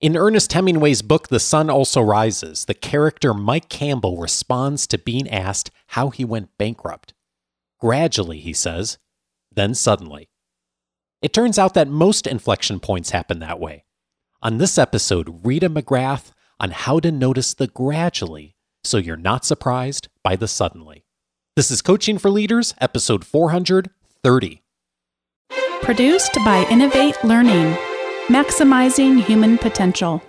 In Ernest Hemingway's book, The Sun Also Rises, the character Mike Campbell responds to being asked how he went bankrupt. Gradually, he says, then suddenly. It turns out that most inflection points happen that way. On this episode, Rita McGrath on how to notice the gradually so you're not surprised by the suddenly. This is Coaching for Leaders, episode 430. Produced by Innovate Learning, maximizing human potential.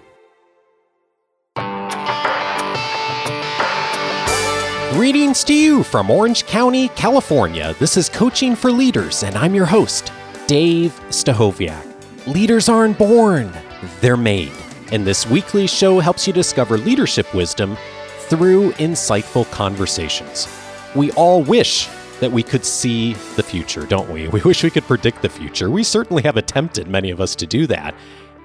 Greetings to you from Orange County, California. This is Coaching for Leaders, and I'm your host, Dave Stachowiak. Leaders aren't born, they're made. And this weekly show helps you discover leadership wisdom through insightful conversations. We all wish that we could see the future, don't we? We wish we could predict the future. We certainly have attempted, many of us, to do that.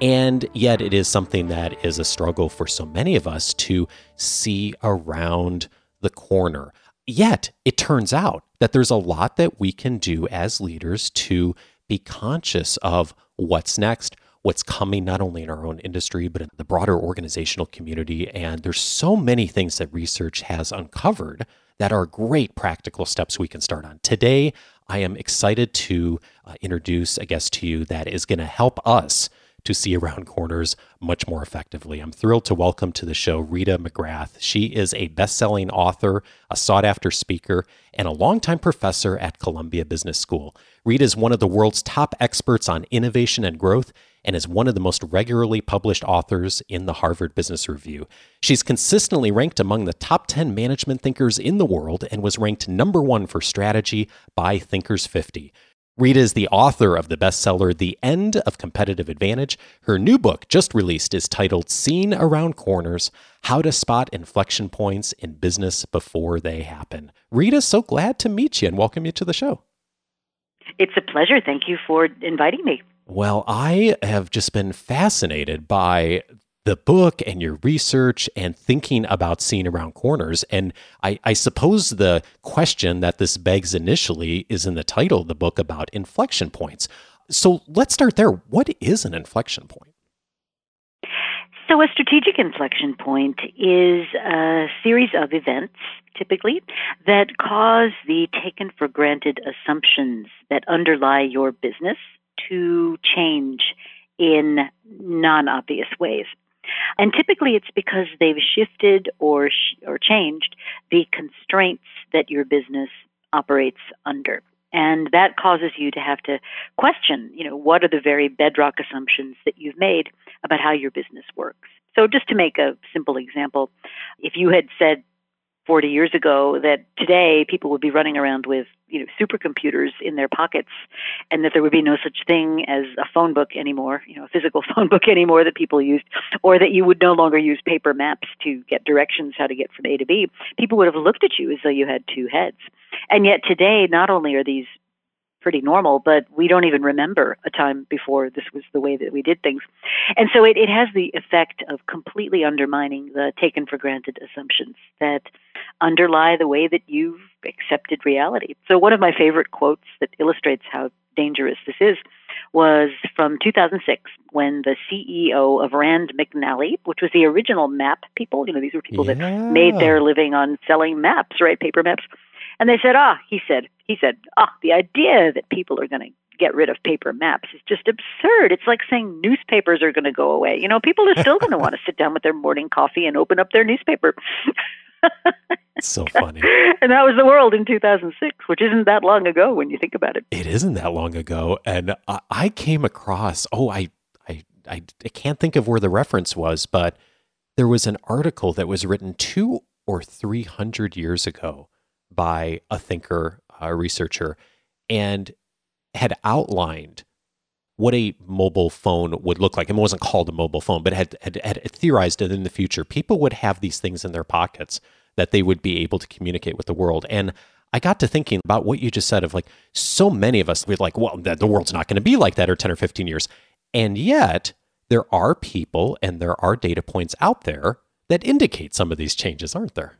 And yet, it is something that is a struggle for so many of us to see around the corner. Yet, it turns out that there's a lot that we can do as leaders to be conscious of what's next, what's coming, not only in our own industry, but in the broader organizational community. And there's so many things that research has uncovered that are great practical steps we can start on. Today, I am excited to uh, introduce a guest to you that is going to help us to see around corners much more effectively. I'm thrilled to welcome to the show Rita McGrath. She is a best selling author, a sought after speaker, and a longtime professor at Columbia Business School. Rita is one of the world's top experts on innovation and growth and is one of the most regularly published authors in the Harvard Business Review. She's consistently ranked among the top 10 management thinkers in the world and was ranked number one for strategy by Thinkers 50. Rita is the author of the bestseller The End of Competitive Advantage. Her new book, just released, is titled Seeing Around Corners How to Spot Inflection Points in Business Before They Happen. Rita, so glad to meet you and welcome you to the show. It's a pleasure. Thank you for inviting me. Well, I have just been fascinated by the book and your research and thinking about seeing around corners. And I, I, suppose the question that this begs initially is in the title of the book about inflection points. So let's start there. What is an inflection point? So, a strategic inflection point is a series of events, typically, that cause the taken for granted assumptions that underlie your business to change in non obvious ways. And typically it's because they've shifted or, sh- or changed the constraints that your business operates under. And that causes you to have to question, you know, what are the very bedrock assumptions that you've made about how your business works. So just to make a simple example, if you had said 40 years ago that today people would be running around with you know supercomputers in their pockets and that there would be no such thing as a phone book anymore you know a physical phone book anymore that people used or that you would no longer use paper maps to get directions how to get from A to B. People would have looked at you as though you had two heads. And yet today not only are these pretty normal, but we don't even remember a time before this was the way that we did things. And so it, it has the effect of completely undermining the taken for granted assumptions that underlie the way that you've accepted reality. So one of my favorite quotes that illustrates how dangerous this is was from 2006 when the CEO of Rand McNally, which was the original map people, you know, these were people yeah. that made their living on selling maps, right, paper maps. And they said, ah, he said, he said, ah, the idea that people are going to get rid of paper maps is just absurd. It's like saying newspapers are going to go away. You know, people are still going to want to sit down with their morning coffee and open up their newspaper. so funny. And that was the world in 2006, which isn't that long ago when you think about it. It isn't that long ago. And I, I came across, oh, I, I, I, I can't think of where the reference was, but there was an article that was written two or 300 years ago by a thinker, a researcher, and had outlined what a mobile phone would look like. And it wasn't called a mobile phone, but had, had, had theorized that in the future, people would have these things in their pockets that they would be able to communicate with the world. And I got to thinking about what you just said of like so many of us, we're like, well, the world's not going to be like that or 10 or 15 years. And yet, there are people and there are data points out there that indicate some of these changes, aren't there?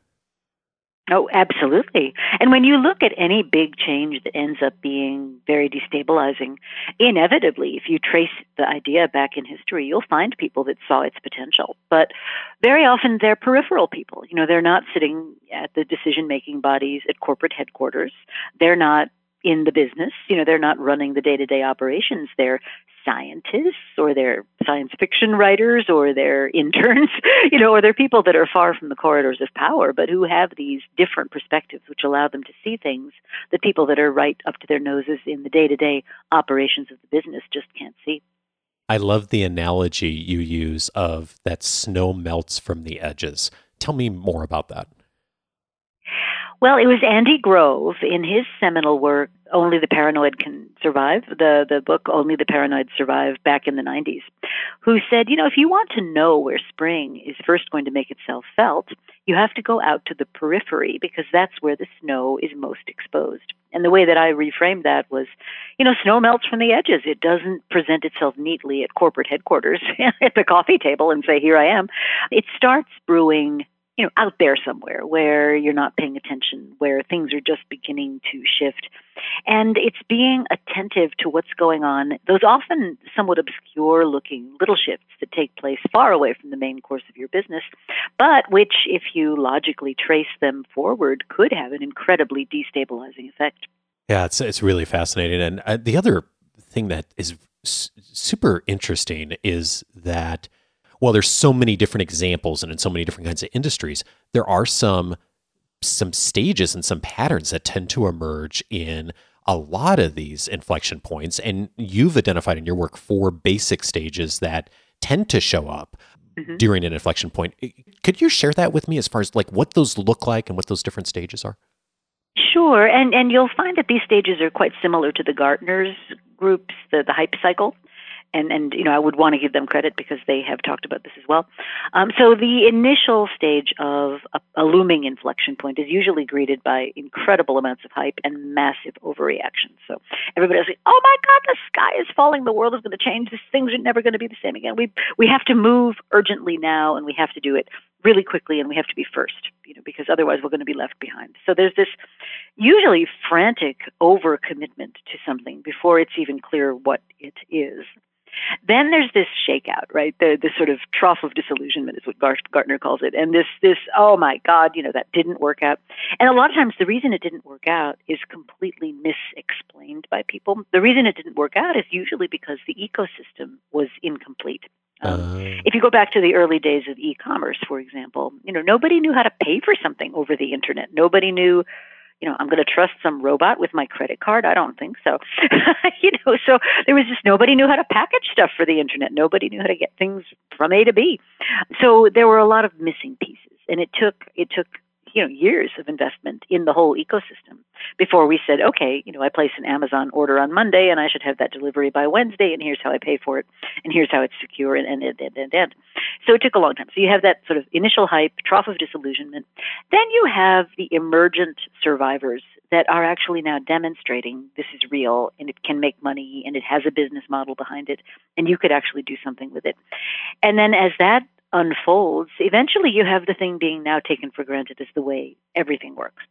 Oh, absolutely. And when you look at any big change that ends up being very destabilizing, inevitably, if you trace the idea back in history, you'll find people that saw its potential. But very often they're peripheral people. You know, they're not sitting at the decision making bodies at corporate headquarters. They're not in the business. You know, they're not running the day to day operations. They're scientists or they're science fiction writers or they're interns, you know, or they're people that are far from the corridors of power, but who have these different perspectives which allow them to see things that people that are right up to their noses in the day to day operations of the business just can't see. I love the analogy you use of that snow melts from the edges. Tell me more about that. Well, it was Andy Grove in his seminal work, Only the Paranoid Can Survive, the, the book Only the Paranoid Survive back in the 90s, who said, you know, if you want to know where spring is first going to make itself felt, you have to go out to the periphery because that's where the snow is most exposed. And the way that I reframed that was, you know, snow melts from the edges. It doesn't present itself neatly at corporate headquarters at the coffee table and say, here I am. It starts brewing you know, out there somewhere where you're not paying attention, where things are just beginning to shift. And it's being attentive to what's going on, those often somewhat obscure looking little shifts that take place far away from the main course of your business, but which, if you logically trace them forward, could have an incredibly destabilizing effect. Yeah, it's, it's really fascinating. And uh, the other thing that is s- super interesting is that well, there's so many different examples and in so many different kinds of industries, there are some some stages and some patterns that tend to emerge in a lot of these inflection points. And you've identified in your work four basic stages that tend to show up mm-hmm. during an inflection point. Could you share that with me as far as like what those look like and what those different stages are? Sure, and and you'll find that these stages are quite similar to the Gartner's groups, the the hype cycle and and you know I would want to give them credit because they have talked about this as well. Um, so the initial stage of a, a, looming inflection point is usually greeted by incredible amounts of hype and massive overreaction. So everybody's like, "Oh my God, the sky is falling! The world is going to change. These things are never going to be the same again. We we have to move urgently now, and we have to do it really quickly, and we have to be first, you know, because otherwise we're going to be left behind." So there's this usually frantic overcommitment to something before it's even clear what it is. Then there's this shakeout, right? The the sort of trough of disillusionment is what Gartner calls it, and this this oh my God, you know that didn't work out. And a lot of times the reason it didn't work out is completely misexplained by people. The reason it didn't work out is usually because the ecosystem was incomplete. Um, uh. If you go back to the early days of e-commerce, for example, you know nobody knew how to pay for something over the internet. Nobody knew you know, I'm going to trust some robot with my credit card? I don't think so. you know, so there was just nobody knew how to package stuff for the internet. Nobody knew how to get things from A to B. So there were a lot of missing pieces, and it took it took you know years of investment in the whole ecosystem before we said okay you know i place an amazon order on monday and i should have that delivery by wednesday and here's how i pay for it and here's how it's secure and and and and, and. so it took a long time. So you have that sort of initial hype trough of disillusionment. Then you have the emergent survivors that are actually now demonstrating this is real and it can make money and it has a business model behind it and you could actually do something with it. And then as that unfolds, eventually you have the thing being now taken for granted as the way everything works.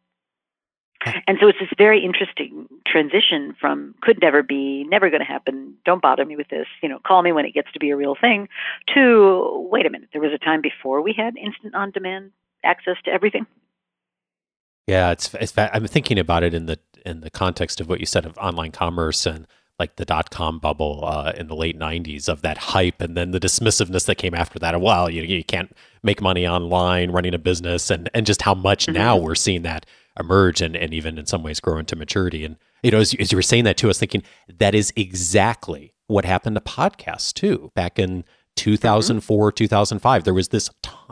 And so it's this very interesting transition from could never be, never going to happen, don't bother me with this, you know, call me when it gets to be a real thing, to wait a minute, there was a time before we had instant on demand access to everything. Yeah, it's, it's I'm thinking about it in the in the context of what you said of online commerce and like the dot com bubble uh, in the late 90s of that hype and then the dismissiveness that came after that. Well, you, you can't make money online running a business and, and just how much mm-hmm. now we're seeing that emerge and, and even in some ways grow into maturity. And, you know, as, as you were saying that too, I was thinking that is exactly what happened to podcasts too. Back in 2004, mm-hmm. 2005, there was this,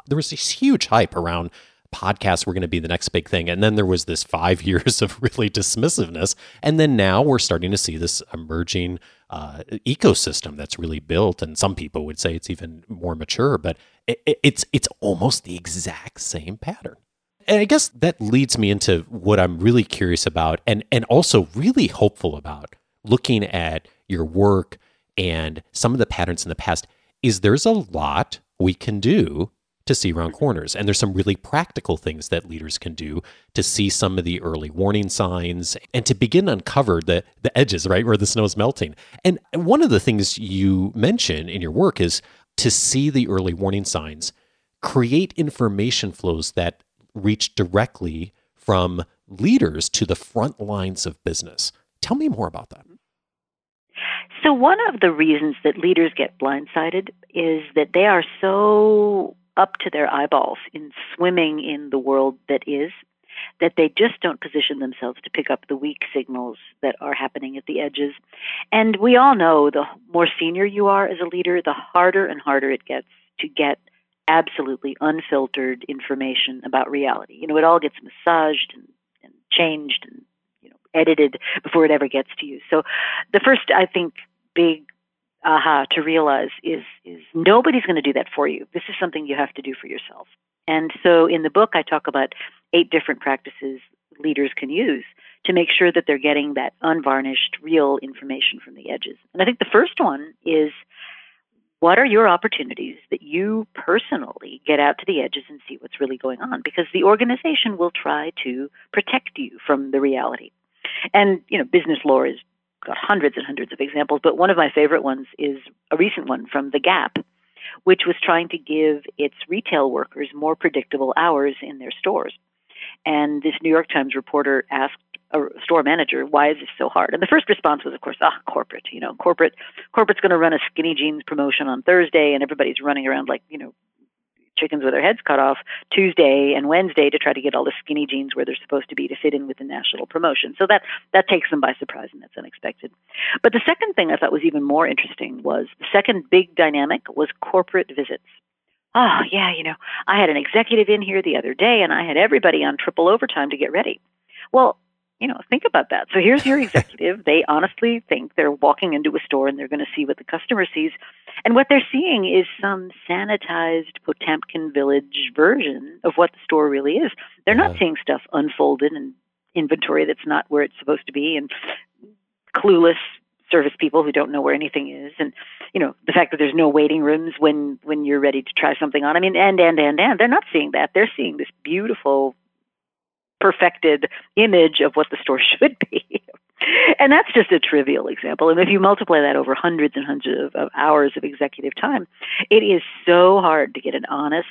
there was this huge hype around podcasts were going to be the next big thing. And then there was this five years of really dismissiveness. And then now we're starting to see this emerging uh, ecosystem that's really built. And some people would say it's even more mature, but it, it's it's almost the exact same pattern. And I guess that leads me into what I'm really curious about and, and also really hopeful about looking at your work and some of the patterns in the past is there's a lot we can do to see around corners. And there's some really practical things that leaders can do to see some of the early warning signs and to begin uncover the, the edges, right, where the snow is melting. And one of the things you mention in your work is to see the early warning signs, create information flows that reach directly from leaders to the front lines of business. Tell me more about that. So, one of the reasons that leaders get blindsided is that they are so up to their eyeballs in swimming in the world that is that they just don't position themselves to pick up the weak signals that are happening at the edges. And we all know the more senior you are as a leader, the harder and harder it gets to get absolutely unfiltered information about reality. You know, it all gets massaged and, and changed and you know edited before it ever gets to you. So the first I think big aha to realize is is nobody's going to do that for you. This is something you have to do for yourself. And so in the book I talk about eight different practices leaders can use to make sure that they're getting that unvarnished real information from the edges. And I think the first one is what are your opportunities that you personally get out to the edges and see what's really going on because the organization will try to protect you from the reality. And you know, business lore is got hundreds and hundreds of examples, but one of my favorite ones is a recent one from The Gap, which was trying to give its retail workers more predictable hours in their stores. And this New York Times reporter asked a store manager, "Why is this so hard?" And the first response was, of course, ah, corporate. You know, corporate corporate's going to run a skinny jeans promotion on Thursday, and everybody's running around like you know chickens with their heads cut off Tuesday and Wednesday to try to get all the skinny jeans where they're supposed to be to fit in with the national promotion. So that that takes them by surprise and that's unexpected. But the second thing I thought was even more interesting was the second big dynamic was corporate visits. Oh, yeah, you know, I had an executive in here the other day and I had everybody on triple overtime to get ready. Well, you know, think about that. So here's your executive. they honestly think they're walking into a store and they're going to see what the customer sees. And what they're seeing is some sanitized Potemkin village version of what the store really is. They're yeah. not seeing stuff unfolded and inventory that's not where it's supposed to be and clueless service people who don't know where anything is and you know the fact that there's no waiting rooms when when you're ready to try something on i mean and and and and they're not seeing that they're seeing this beautiful perfected image of what the store should be. and that's just a trivial example. And if you multiply that over hundreds and hundreds of, of hours of executive time, it is so hard to get an honest,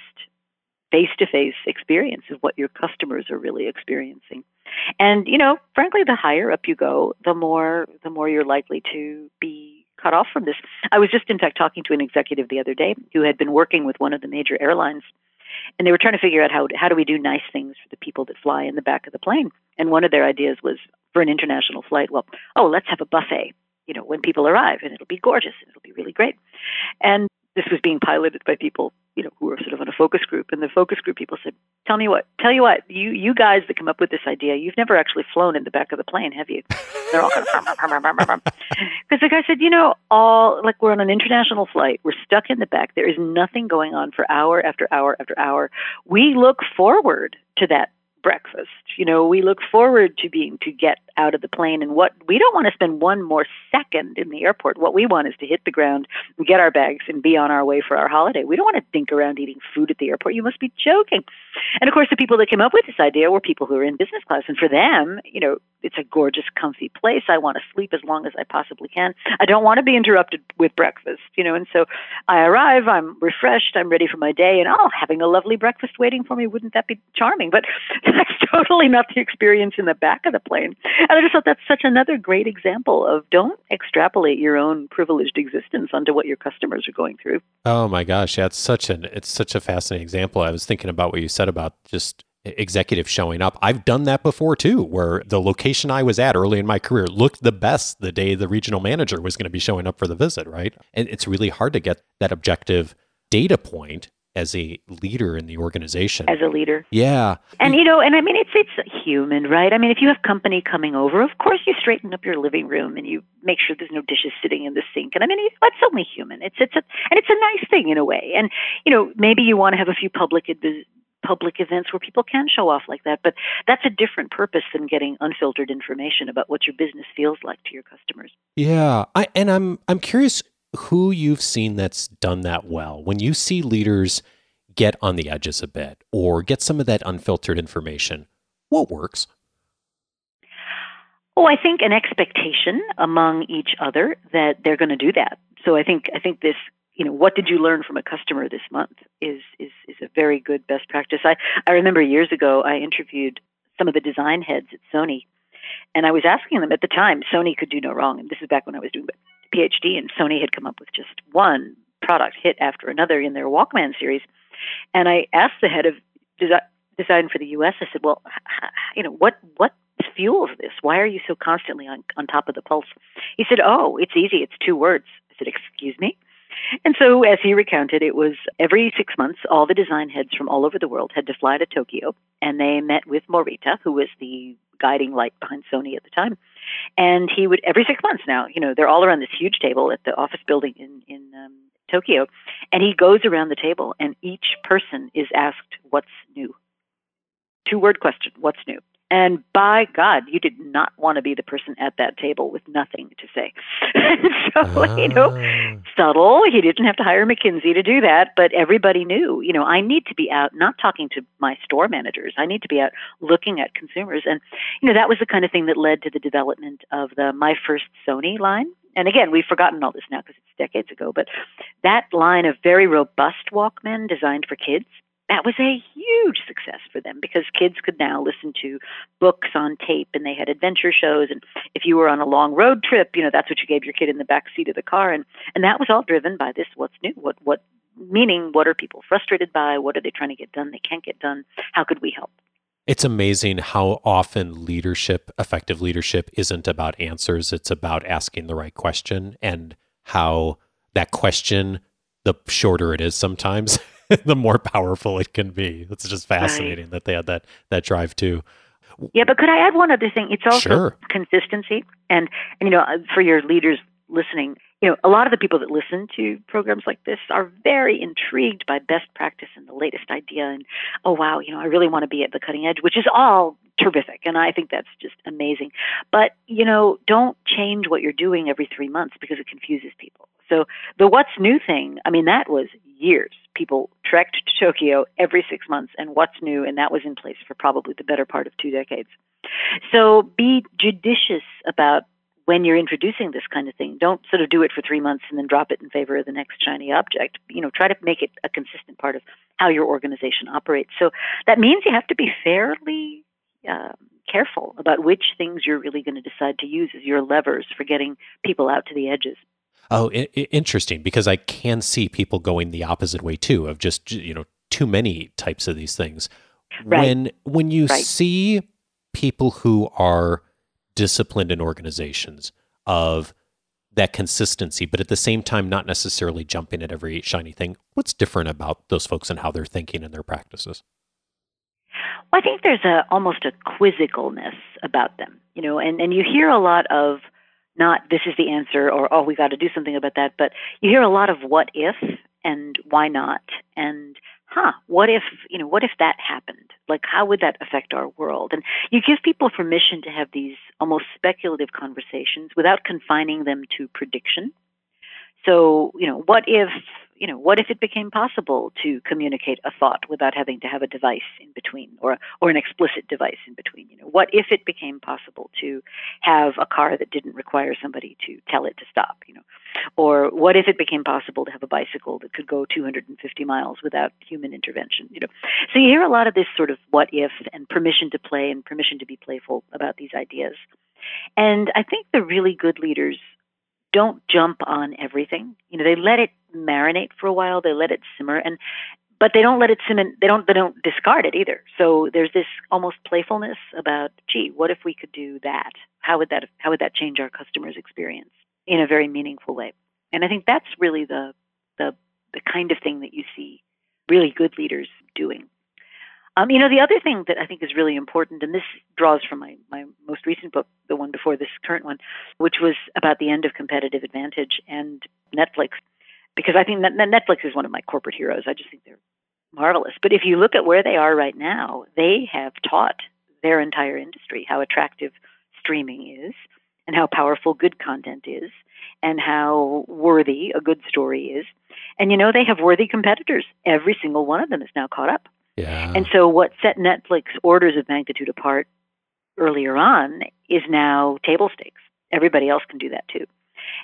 face to face experience of what your customers are really experiencing. And, you know, frankly, the higher up you go, the more the more you're likely to be cut off from this. I was just in fact talking to an executive the other day who had been working with one of the major airlines and they were trying to figure out how how do we do nice things for the people that fly in the back of the plane. And one of their ideas was for an international flight, well, oh, let's have a buffet, you know, when people arrive, and it'll be gorgeous, and it'll be really great. And this was being piloted by people, you know, who were sort of on a focus group. And the focus group people said, "Tell me what, tell you what, you you guys that come up with this idea, you've never actually flown in the back of the plane, have you?" They're all because the guy said, "You know, all like we're on an international flight, we're stuck in the back. There is nothing going on for hour after hour after hour. We look forward to that breakfast. You know, we look forward to being to get out of the plane and what we don't want to spend one more second in the airport. What we want is to hit the ground, get our bags and be on our way for our holiday. We don't want to think around eating food at the airport. You must be joking. And of course the people that came up with this idea were people who are in business class and for them, you know, it's a gorgeous comfy place. I want to sleep as long as I possibly can. I don't want to be interrupted with breakfast, you know, and so I arrive, I'm refreshed, I'm ready for my day and oh, having a lovely breakfast waiting for me, wouldn't that be charming? But that's totally not the experience in the back of the plane. And I just thought that's such another great example of don't extrapolate your own privileged existence onto what your customers are going through. Oh my gosh, yeah, it's such an it's such a fascinating example. I was thinking about what you said about just executive showing up. I've done that before too, where the location I was at early in my career looked the best the day the regional manager was going to be showing up for the visit, right? And it's really hard to get that objective data point as a leader in the organization. As a leader. Yeah. And you know, and I mean it's it's human, right? I mean if you have company coming over, of course you straighten up your living room and you make sure there's no dishes sitting in the sink. And I mean that's only human. It's it's a and it's a nice thing in a way. And you know, maybe you want to have a few public public events where people can show off like that, but that's a different purpose than getting unfiltered information about what your business feels like to your customers. Yeah. I and I'm I'm curious who you've seen that's done that well. When you see leaders get on the edges a bit or get some of that unfiltered information, what works? Oh, I think an expectation among each other that they're going to do that. So I think I think this you know what did you learn from a customer this month is is is a very good best practice. I I remember years ago I interviewed some of the design heads at Sony, and I was asking them at the time Sony could do no wrong, and this is back when I was doing PhD, and Sony had come up with just one product hit after another in their Walkman series, and I asked the head of design for the U.S. I said, well, you know what what fuels this? Why are you so constantly on on top of the pulse? He said, oh, it's easy. It's two words. I said, excuse me. And so, as he recounted, it was every six months, all the design heads from all over the world had to fly to Tokyo, and they met with Morita, who was the guiding light behind Sony at the time. And he would every six months now, you know, they're all around this huge table at the office building in in um, Tokyo, and he goes around the table, and each person is asked, "What's new?" Two word question: What's new? And by God, you did not want to be the person at that table with nothing to say. so, you know, ah. subtle. He didn't have to hire McKinsey to do that, but everybody knew, you know, I need to be out not talking to my store managers. I need to be out looking at consumers. And, you know, that was the kind of thing that led to the development of the My First Sony line. And again, we've forgotten all this now because it's decades ago, but that line of very robust Walkmen designed for kids that was a huge success for them because kids could now listen to books on tape and they had adventure shows. And if you were on a long road trip you know that's what you gave your kid in the back seat of the car. And and that was all driven by this what's new what what meaning what are people frustrated by? What are they trying to get done they can't get done? How could we help? It's amazing how often leadership effective leadership isn't about answers. It's about asking the right question and how that question the shorter it is sometimes the more powerful it can be. It's just fascinating right. that they had that that drive too. Yeah, but could I add one other thing? It's also sure. consistency, and, and you know, uh, for your leaders listening, you know, a lot of the people that listen to programs like this are very intrigued by best practice and the latest idea, and oh wow, you know, I really want to be at the cutting edge, which is all terrific, and I think that's just amazing. But you know, don't change what you're doing every three months because it confuses people. So the what's new thing, I mean, that was years. People trekked to Tokyo every six months, and what's new, and that was in place for probably the better part of two decades. So be judicious about when you're introducing this kind of thing. Don't sort of do it for three months and then drop it in favor of the next shiny object. You know, try to make it a consistent part of how your organization operates. So that means you have to be fairly uh, careful about which things you're really going to decide to use as your levers for getting people out to the edges. Oh, I- interesting. Because I can see people going the opposite way too, of just you know too many types of these things. Right. When when you right. see people who are disciplined in organizations of that consistency, but at the same time not necessarily jumping at every shiny thing, what's different about those folks and how they're thinking and their practices? Well, I think there's a almost a quizzicalness about them, you know, and and you hear a lot of not this is the answer or oh we got to do something about that but you hear a lot of what if and why not? And huh what if you know what if that happened? Like how would that affect our world? And you give people permission to have these almost speculative conversations without confining them to prediction. So you know what if you know, what if it became possible to communicate a thought without having to have a device in between or or an explicit device in between? You know, what if it became possible to have a car that didn't require somebody to tell it to stop, you know? Or what if it became possible to have a bicycle that could go 250 miles without human intervention, you know? So you hear a lot of this sort of what if and permission to play and permission to be playful about these ideas. And I think the really good leaders don't jump on everything. You know, they let it marinate for a while, they let it simmer and but they don't let it simmer they don't they don't discard it either. So there's this almost playfulness about, gee, what if we could do that? How would that how would that change our customers' experience in a very meaningful way? And I think that's really the the the kind of thing that you see really good leaders doing. Um, you know, the other thing that I think is really important, and this draws from my, my most recent book, the one before this current one, which was about the end of competitive advantage and Netflix, because I think that Netflix is one of my corporate heroes. I just think they're marvelous. But if you look at where they are right now, they have taught their entire industry how attractive streaming is and how powerful good content is and how worthy a good story is. And you know, they have worthy competitors. Every single one of them is now caught up. And so what set Netflix orders of magnitude apart earlier on is now table stakes. Everybody else can do that too.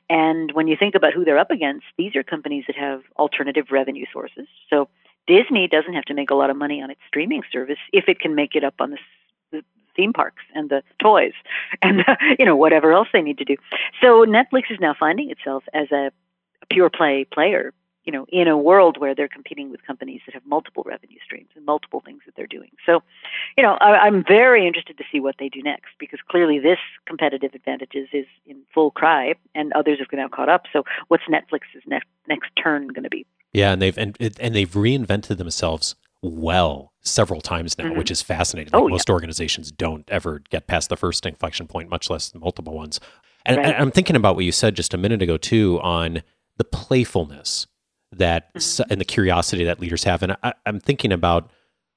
And when you think about who they're up against, these are companies that have alternative revenue sources. So Disney doesn't have to make a lot of money on its streaming service if it can make it up on the, the theme parks and the toys and uh, you know whatever else they need to do. So Netflix is now finding itself as a pure play player you know, in a world where they're competing with companies that have multiple revenue streams and multiple things that they're doing. So, you know, I, am very interested to see what they do next because clearly this competitive advantages is in full cry, and others have now caught up. So, what's Netflix's next next turn going to be? Yeah, and they've and, and they've reinvented themselves well several times now, mm-hmm. which is fascinating. Like oh, most yeah. organizations don't ever get past the first inflection point, much less multiple ones. And, right. and I'm thinking about what you said just a minute ago too on the playfulness that mm-hmm. and the curiosity that leaders have. And I, I'm thinking about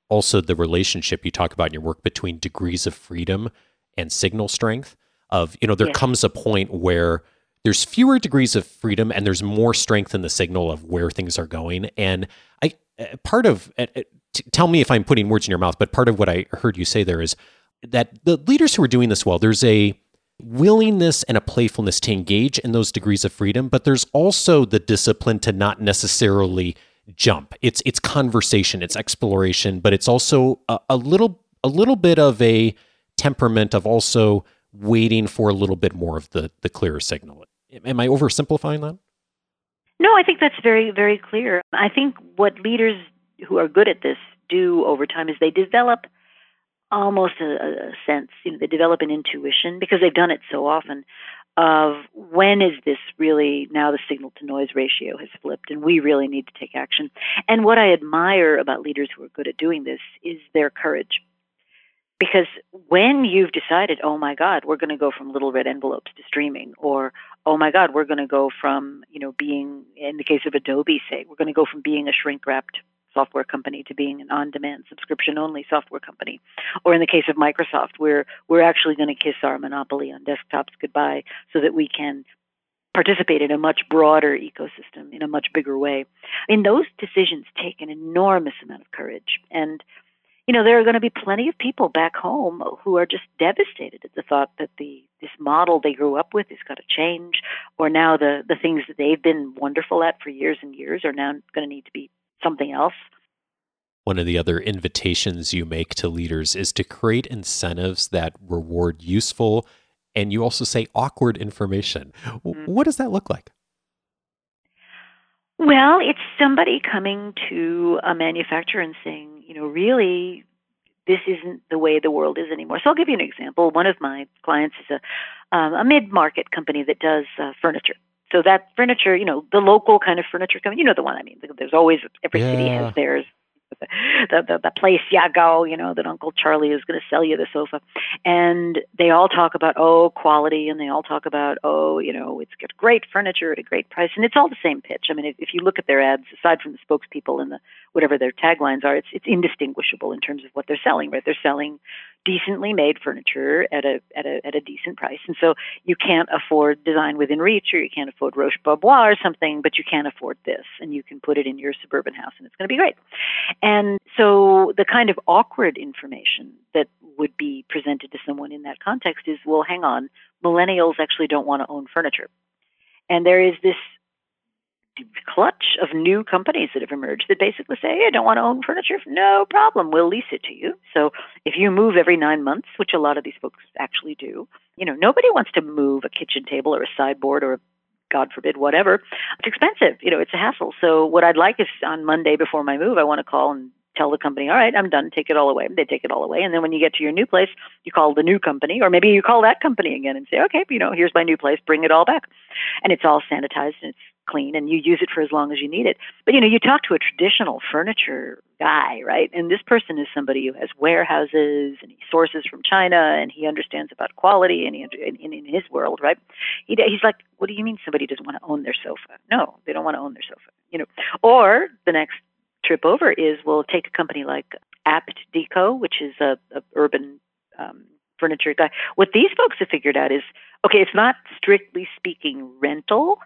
also the relationship you talk about in your work between degrees of freedom and signal strength. Of you know, there yeah. comes a point where there's fewer degrees of freedom and there's more strength in the signal of where things are going. And I uh, part of uh, uh, tell me if I'm putting words in your mouth, but part of what I heard you say there is that the leaders who are doing this well, there's a willingness and a playfulness to engage in those degrees of freedom, but there's also the discipline to not necessarily jump. It's it's conversation, it's exploration, but it's also a, a little a little bit of a temperament of also waiting for a little bit more of the the clearer signal. Am I oversimplifying that? No, I think that's very very clear. I think what leaders who are good at this do over time is they develop almost a, a sense, you know, they develop an intuition because they've done it so often of when is this really now the signal to noise ratio has flipped and we really need to take action. And what I admire about leaders who are good at doing this is their courage. Because when you've decided, oh my God, we're going to go from little red envelopes to streaming, or oh my God, we're going to go from, you know, being, in the case of Adobe, say, we're going to go from being a shrink wrapped software company to being an on-demand subscription-only software company. Or in the case of Microsoft, we're we're actually going to kiss our monopoly on desktops goodbye so that we can participate in a much broader ecosystem in a much bigger way. I mean, those decisions take an enormous amount of courage. And, you know, there are going to be plenty of people back home who are just devastated at the thought that the this model they grew up with is got to change, or now the, the things that they've been wonderful at for years and years are now going to need to be something else. One of the other invitations you make to leaders is to create incentives that reward useful and you also say awkward information. Mm-hmm. What does that look like? Well, it's somebody coming to a manufacturer and saying, you know, really, this isn't the way the world is anymore. So I'll give you an example. One of my clients is a, um, a mid-market company that does uh, furniture. So that furniture, you know, the local kind of furniture company, you know the one I mean. There's always every yeah. city has theirs the, the the place Yago, you know, that Uncle Charlie is going to sell you the sofa, and they all talk about oh quality, and they all talk about oh you know it's got great furniture at a great price, and it's all the same pitch. I mean, if, if you look at their ads, aside from the spokespeople and the whatever their taglines are, it's it's indistinguishable in terms of what they're selling. Right, they're selling decently made furniture at a at a at a decent price, and so you can't afford design within reach, or you can't afford Roche Bobois or something, but you can afford this, and you can put it in your suburban house, and it's going to be great. And so the kind of awkward information that would be presented to someone in that context is, well, hang on, millennials actually don't want to own furniture. And there is this clutch of new companies that have emerged that basically say, hey, I don't want to own furniture. No problem. We'll lease it to you. So if you move every nine months, which a lot of these folks actually do, you know, nobody wants to move a kitchen table or a sideboard or a God forbid, whatever. It's expensive. You know, it's a hassle. So what I'd like is on Monday before my move, I want to call and tell the company, all right, I'm done, take it all away. They take it all away. And then when you get to your new place, you call the new company, or maybe you call that company again and say, okay, you know, here's my new place, bring it all back. And it's all sanitized and it's clean and you use it for as long as you need it. But you know, you talk to a traditional furniture guy, right? And this person is somebody who has warehouses and he sources from China and he understands about quality and he in, in his world, right? He, he's like, what do you mean somebody doesn't want to own their sofa? No, they don't want to own their sofa. You know, or the next trip over is we'll take a company like Apt Deco, which is a, a urban um, furniture guy. What these folks have figured out is okay, it's not strictly speaking rental,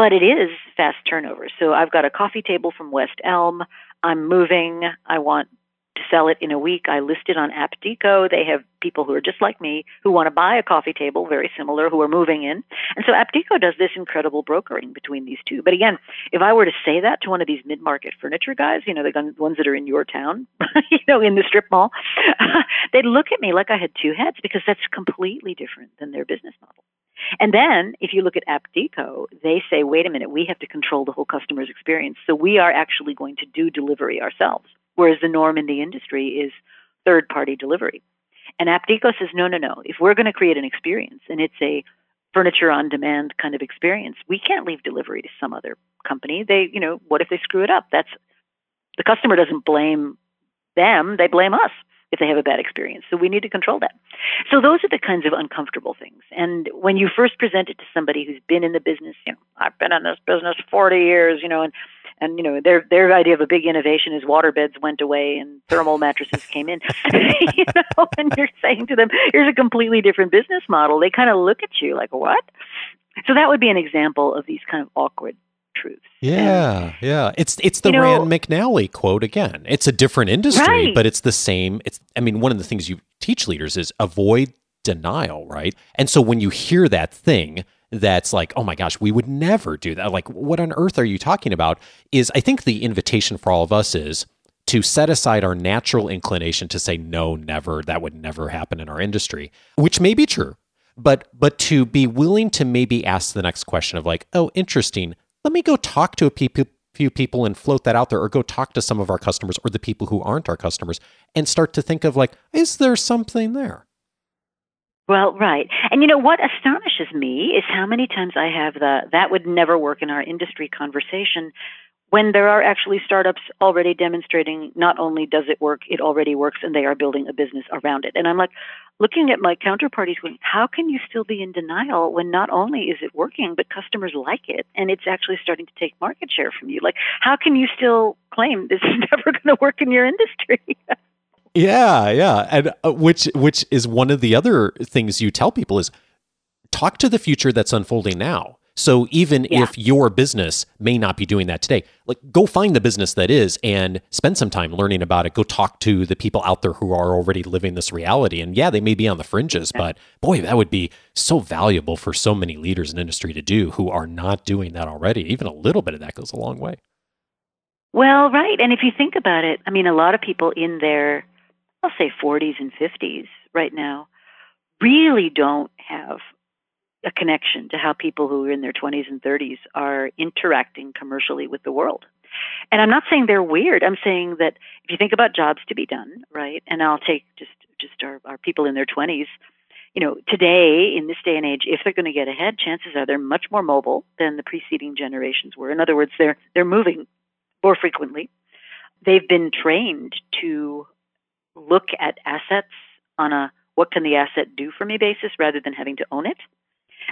but it is fast turnover. So I've got a coffee table from West Elm. I'm moving. I want to sell it in a week. I list it on AptDeco. They have people who are just like me who want to buy a coffee table, very similar, who are moving in. And so AptDeco does this incredible brokering between these two. But again, if I were to say that to one of these mid-market furniture guys, you know, the ones that are in your town, you know, in the strip mall, they'd look at me like I had two heads because that's completely different than their business model. And then if you look at AptDeco, they say, wait a minute, we have to control the whole customer's experience. So we are actually going to do delivery ourselves whereas the norm in the industry is third party delivery. And AptDeco says, no, no, no. If we're going to create an experience and it's a furniture on demand kind of experience, we can't leave delivery to some other company. They, you know, what if they screw it up? That's the customer doesn't blame them, they blame us if they have a bad experience. So we need to control that. So those are the kinds of uncomfortable things. And when you first present it to somebody who's been in the business, you know, I've been in this business 40 years, you know, and and you know their their idea of a big innovation is water beds went away and thermal mattresses came in you know and you're saying to them here's a completely different business model they kind of look at you like what so that would be an example of these kind of awkward truths yeah and, yeah it's it's the you know, rand mcnally quote again it's a different industry right. but it's the same it's i mean one of the things you teach leaders is avoid denial right and so when you hear that thing that's like, oh my gosh, we would never do that. Like, what on earth are you talking about? Is I think the invitation for all of us is to set aside our natural inclination to say, no, never, that would never happen in our industry, which may be true. But but to be willing to maybe ask the next question of like, oh, interesting. Let me go talk to a few people and float that out there or go talk to some of our customers or the people who aren't our customers and start to think of like is there something there well, right. And you know what astonishes me is how many times I have the that would never work in our industry conversation when there are actually startups already demonstrating not only does it work, it already works and they are building a business around it. And I'm like looking at my counterparties going, how can you still be in denial when not only is it working, but customers like it and it's actually starting to take market share from you? Like, how can you still claim this is never going to work in your industry? Yeah, yeah, and uh, which which is one of the other things you tell people is talk to the future that's unfolding now. So even yeah. if your business may not be doing that today, like go find the business that is and spend some time learning about it. Go talk to the people out there who are already living this reality. And yeah, they may be on the fringes, but boy, that would be so valuable for so many leaders in industry to do who are not doing that already. Even a little bit of that goes a long way. Well, right. And if you think about it, I mean, a lot of people in their I'll say 40s and 50s right now, really don't have a connection to how people who are in their 20s and 30s are interacting commercially with the world. And I'm not saying they're weird. I'm saying that if you think about jobs to be done, right? And I'll take just just our, our people in their 20s. You know, today in this day and age, if they're going to get ahead, chances are they're much more mobile than the preceding generations were. In other words, they're they're moving more frequently. They've been trained to look at assets on a what can the asset do for me basis rather than having to own it.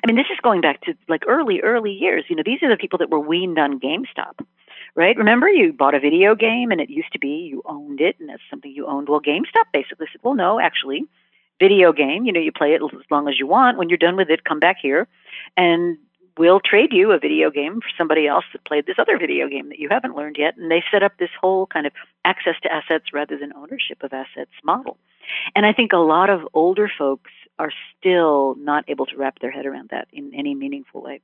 I mean, this is going back to like early, early years. You know, these are the people that were weaned on GameStop, right? Remember, you bought a video game and it used to be you owned it and that's something you owned. Well, GameStop basically said, well, no, actually, video game, you know, you play it as long as you want. When you're done with it, come back here and we'll trade you a video game for somebody else that played this other video game that you haven't learned yet. And they set up this whole kind of access to assets rather than ownership of assets model. And I think a lot of older folks are still not able to wrap their head around that in any meaningful way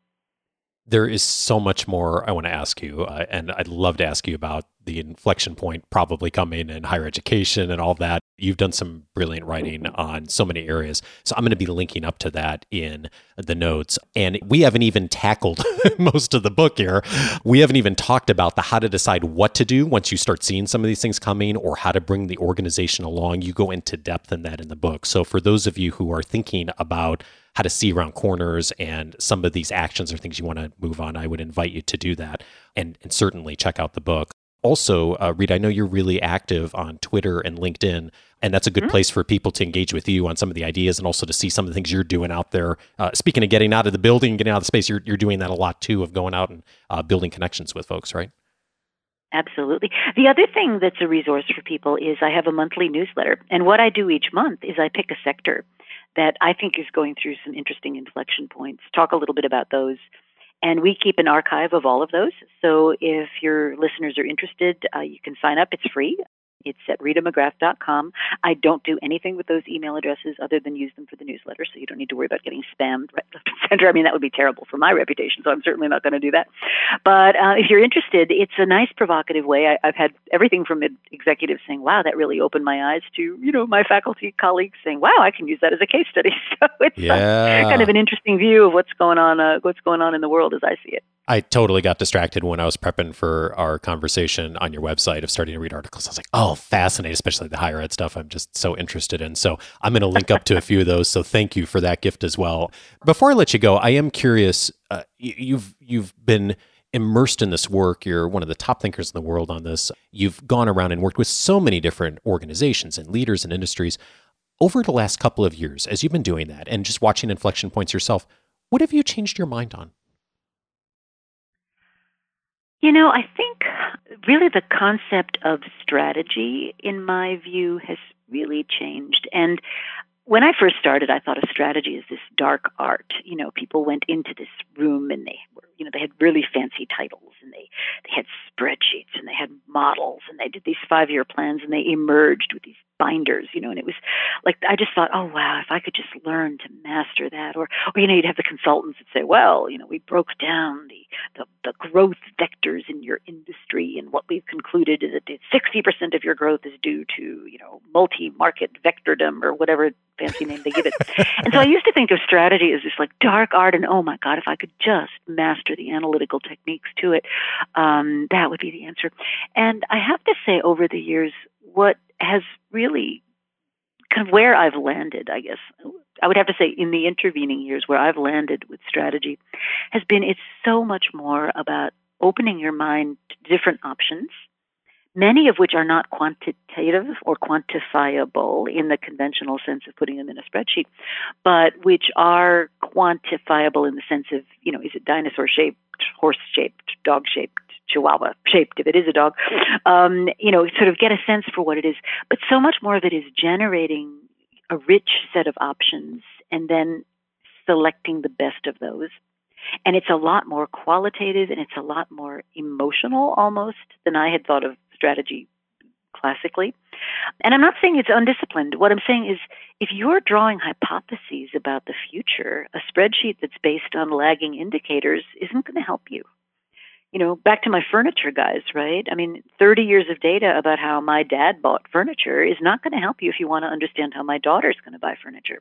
there is so much more I want to ask you, uh, and I'd love to ask you about the inflection point probably coming in higher education and all that. You've done some brilliant writing on so many areas. So I'm going to be linking up to that in the notes. And we haven't even tackled most of the book here. We haven't even talked about the how to decide what to do once you start seeing some of these things coming or how to bring the organization along. You go into depth in that in the book. So for those of you who are thinking about how to see around corners and some of these actions or things you want to move on, I would invite you to do that and, and certainly check out the book. Also, uh, Rita, I know you're really active on Twitter and LinkedIn, and that's a good mm-hmm. place for people to engage with you on some of the ideas and also to see some of the things you're doing out there. Uh, speaking of getting out of the building, getting out of the space, you're, you're doing that a lot too of going out and uh, building connections with folks, right? Absolutely. The other thing that's a resource for people is I have a monthly newsletter. And what I do each month is I pick a sector that I think is going through some interesting inflection points. Talk a little bit about those. And we keep an archive of all of those. So if your listeners are interested, uh, you can sign up. It's free. It's at ritamcgrath.com. I don't do anything with those email addresses other than use them for the newsletter, so you don't need to worry about getting spammed right left and center. I mean, that would be terrible for my reputation, so I'm certainly not going to do that. But uh, if you're interested, it's a nice, provocative way. I, I've had everything from executives saying, "Wow, that really opened my eyes," to you know my faculty colleagues saying, "Wow, I can use that as a case study." So it's uh, yeah. kind of an interesting view of what's going on, uh, what's going on in the world as I see it. I totally got distracted when I was prepping for our conversation on your website of starting to read articles. I was like, oh, fascinating, especially the higher ed stuff I'm just so interested in. So I'm going to link up to a few of those. So thank you for that gift as well. Before I let you go, I am curious. Uh, you've you've been immersed in this work. You're one of the top thinkers in the world on this. You've gone around and worked with so many different organizations and leaders and industries. Over the last couple of years, as you've been doing that and just watching inflection points yourself, what have you changed your mind on? You know, I think really the concept of strategy, in my view, has really changed. And when I first started, I thought of strategy as this dark art. You know, people went into this room and they were, you know, they had really fancy titles and they, they had spreadsheets and they had models and they did these five year plans and they emerged with these binders, you know, and it was like I just thought, oh wow, if I could just learn to master that, or or you know, you'd have the consultants that say, well, you know, we broke down the the, the growth vectors in your industry, and what we've concluded is that sixty percent of your growth is due to you know multi-market vectordom or whatever fancy name they give it. and so I used to think of strategy as this like dark art, and oh my god, if I could just master the analytical techniques to it, um, that would be the answer. And I have to say, over the years, what has really kind of where I've landed, I guess, I would have to say in the intervening years where I've landed with strategy has been it's so much more about opening your mind to different options, many of which are not quantitative or quantifiable in the conventional sense of putting them in a spreadsheet, but which are quantifiable in the sense of, you know, is it dinosaur shaped, horse shaped, dog shaped, chihuahua shaped if it is a dog um, you know sort of get a sense for what it is. But so much more of it is generating a rich set of options and then selecting the best of those. And it's a lot more qualitative and it's a lot more emotional almost than i had thought of strategy classically. And i'm not saying it's undisciplined. What i'm saying is if you're drawing hypotheses about the future a spreadsheet that's based on lagging indicators isn't going to help you you know, back to my furniture guys, right? I mean, 30 years of data about how my dad bought furniture is not going to help you if you want to understand how my daughter's going to buy furniture.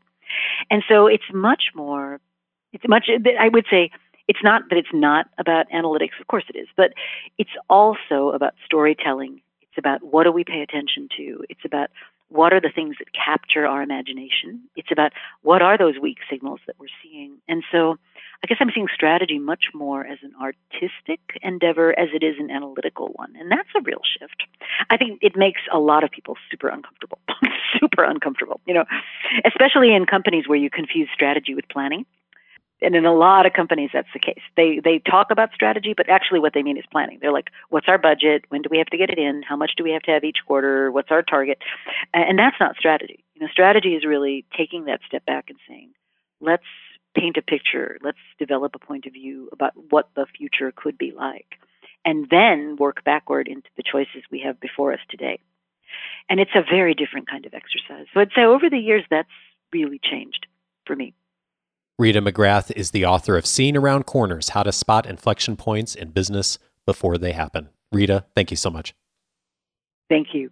And so it's much more, it's much, I would say, it's not that it's not about analytics, of course it is, but it's also about storytelling. It's about what do we pay attention to? It's about what are the things that capture our imagination? It's about what are those weak signals that we're seeing? And so I guess I'm seeing strategy much more as an artistic endeavor as it is an analytical one. And that's a real shift. I think it makes a lot of people super uncomfortable. super uncomfortable, you know, especially in companies where you confuse strategy with planning. And in a lot of companies, that's the case. They they talk about strategy, but actually, what they mean is planning. They're like, "What's our budget? When do we have to get it in? How much do we have to have each quarter? What's our target?" And that's not strategy. You know, strategy is really taking that step back and saying, "Let's paint a picture. Let's develop a point of view about what the future could be like, and then work backward into the choices we have before us today. And it's a very different kind of exercise. So I'd say over the years, that's really changed for me. Rita McGrath is the author of Seeing Around Corners How to Spot Inflection Points in Business Before They Happen. Rita, thank you so much. Thank you.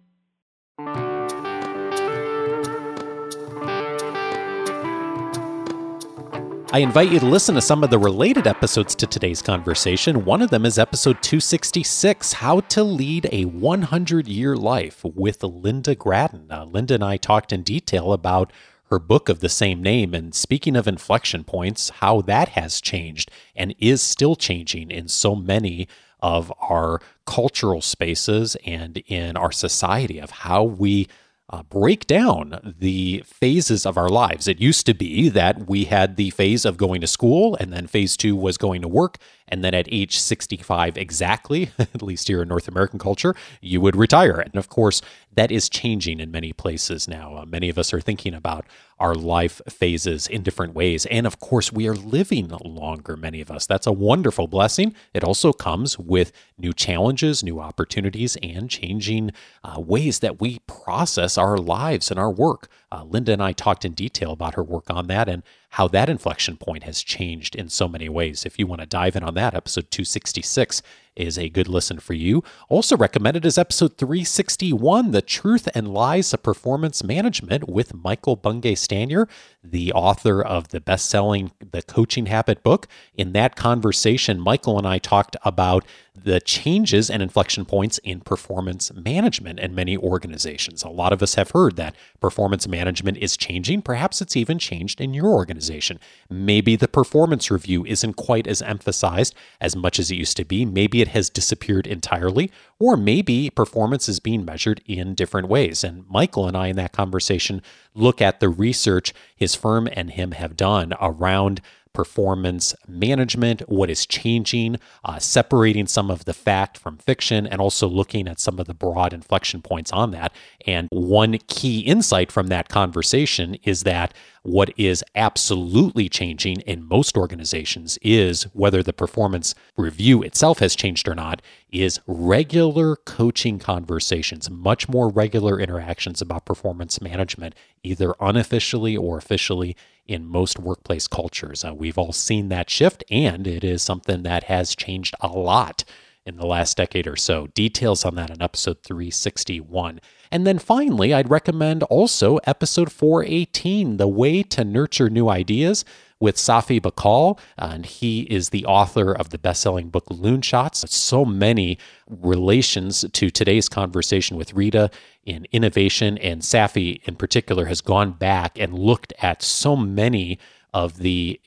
I invite you to listen to some of the related episodes to today's conversation. One of them is episode 266 How to Lead a 100 Year Life with Lynda Gratton. Uh, Lynda and I talked in detail about her book of the same name. And speaking of inflection points, how that has changed and is still changing in so many of our cultural spaces and in our society, of how we uh, break down the phases of our lives. It used to be that we had the phase of going to school, and then phase two was going to work. And then at age 65 exactly, at least here in North American culture, you would retire. And of course, that is changing in many places now. Uh, many of us are thinking about our life phases in different ways. And of course, we are living longer, many of us. That's a wonderful blessing. It also comes with new challenges, new opportunities, and changing uh, ways that we process our lives and our work. Uh, Lynda and I talked in detail about her work on that and how that inflection point has changed in so many ways. If you want to dive in on that, episode 266 is a good listen for you. Also recommended is episode 361, The Truth and Lies of Performance Management with Michael Bungay Stanier, the author of the best-selling The Coaching Habit book. In that conversation, Michael and I talked about the changes and inflection points in performance management in many organizations. A lot of us have heard that performance management is changing. Perhaps it's even changed in your organization. Maybe the performance review isn't quite as emphasized as much as it used to be. Maybe it has disappeared entirely, or maybe performance is being measured in different ways. And Michael and I, in that conversation, look at the research his firm and him have done around performance management, what is changing, uh, separating some of the fact from fiction, and also looking at some of the broad inflection points on that. And one key insight from that conversation is that what is absolutely changing in most organizations is whether the performance review itself has changed or not, is regular coaching conversations, much more regular interactions about performance management, either unofficially or officially in most workplace cultures. Uh, we've all seen that shift, and it is something that has changed a lot in the last decade or so. Details on that in episode 361. And then finally, I'd recommend also episode 418, The Way to Nurture New Ideas with Safi Bahcall, and he is the author of the best-selling book Loonshots. So many relations to today's conversation with Rita in innovation, and Safi in particular has gone back and looked at so many of the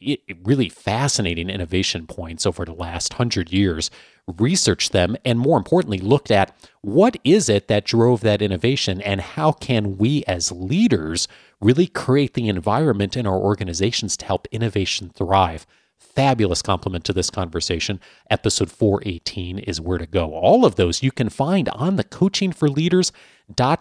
really fascinating innovation points over the last hundred years, researched them, and more importantly, looked at what is it that drove that innovation and how can we as leaders really create the environment in our organizations to help innovation thrive. Fabulous complement to this conversation. Episode 418 is where to go. All of those you can find on the Coaching for Leaders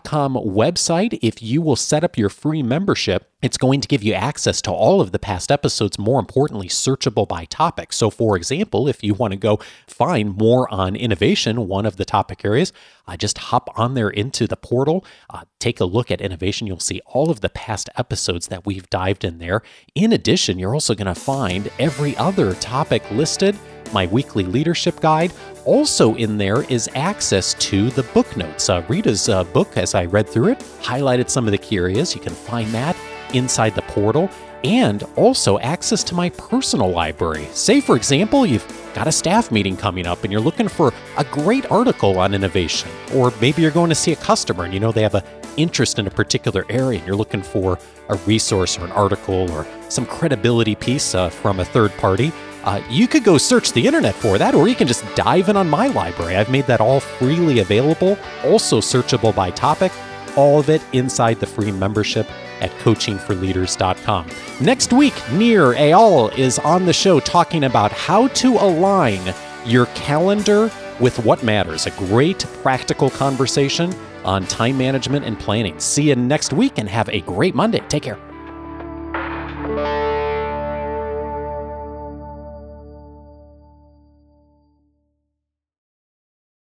com website. If you will set up your free membership, it's going to give you access to all of the past episodes, more importantly, searchable by topic. So, for example, if you want to go find more on innovation, one of the topic areas, uh, just hop on there into the portal, uh, take a look at innovation. You'll see all of the past episodes that we've dived in there. In addition, you're also going to find every other topic listed my weekly leadership guide. Also, in there is access to the book notes. Uh, Rita's uh, book, as I read through it, highlighted some of the key areas. You can find that inside the portal and also access to my personal library. Say, for example, you've got a staff meeting coming up and you're looking for a great article on innovation, or maybe you're going to see a customer and you know they have an interest in a particular area and you're looking for a resource or an article or some credibility piece uh, from a third party. Uh, you could go search the internet for that, or you can just dive in on my library. I've made that all freely available, also searchable by topic, all of it inside the free membership at coachingforleaders.com. Next week, Nir Eyal is on the show talking about how to align your calendar with what matters. A great practical conversation on time management and planning. See you next week and have a great Monday. Take care.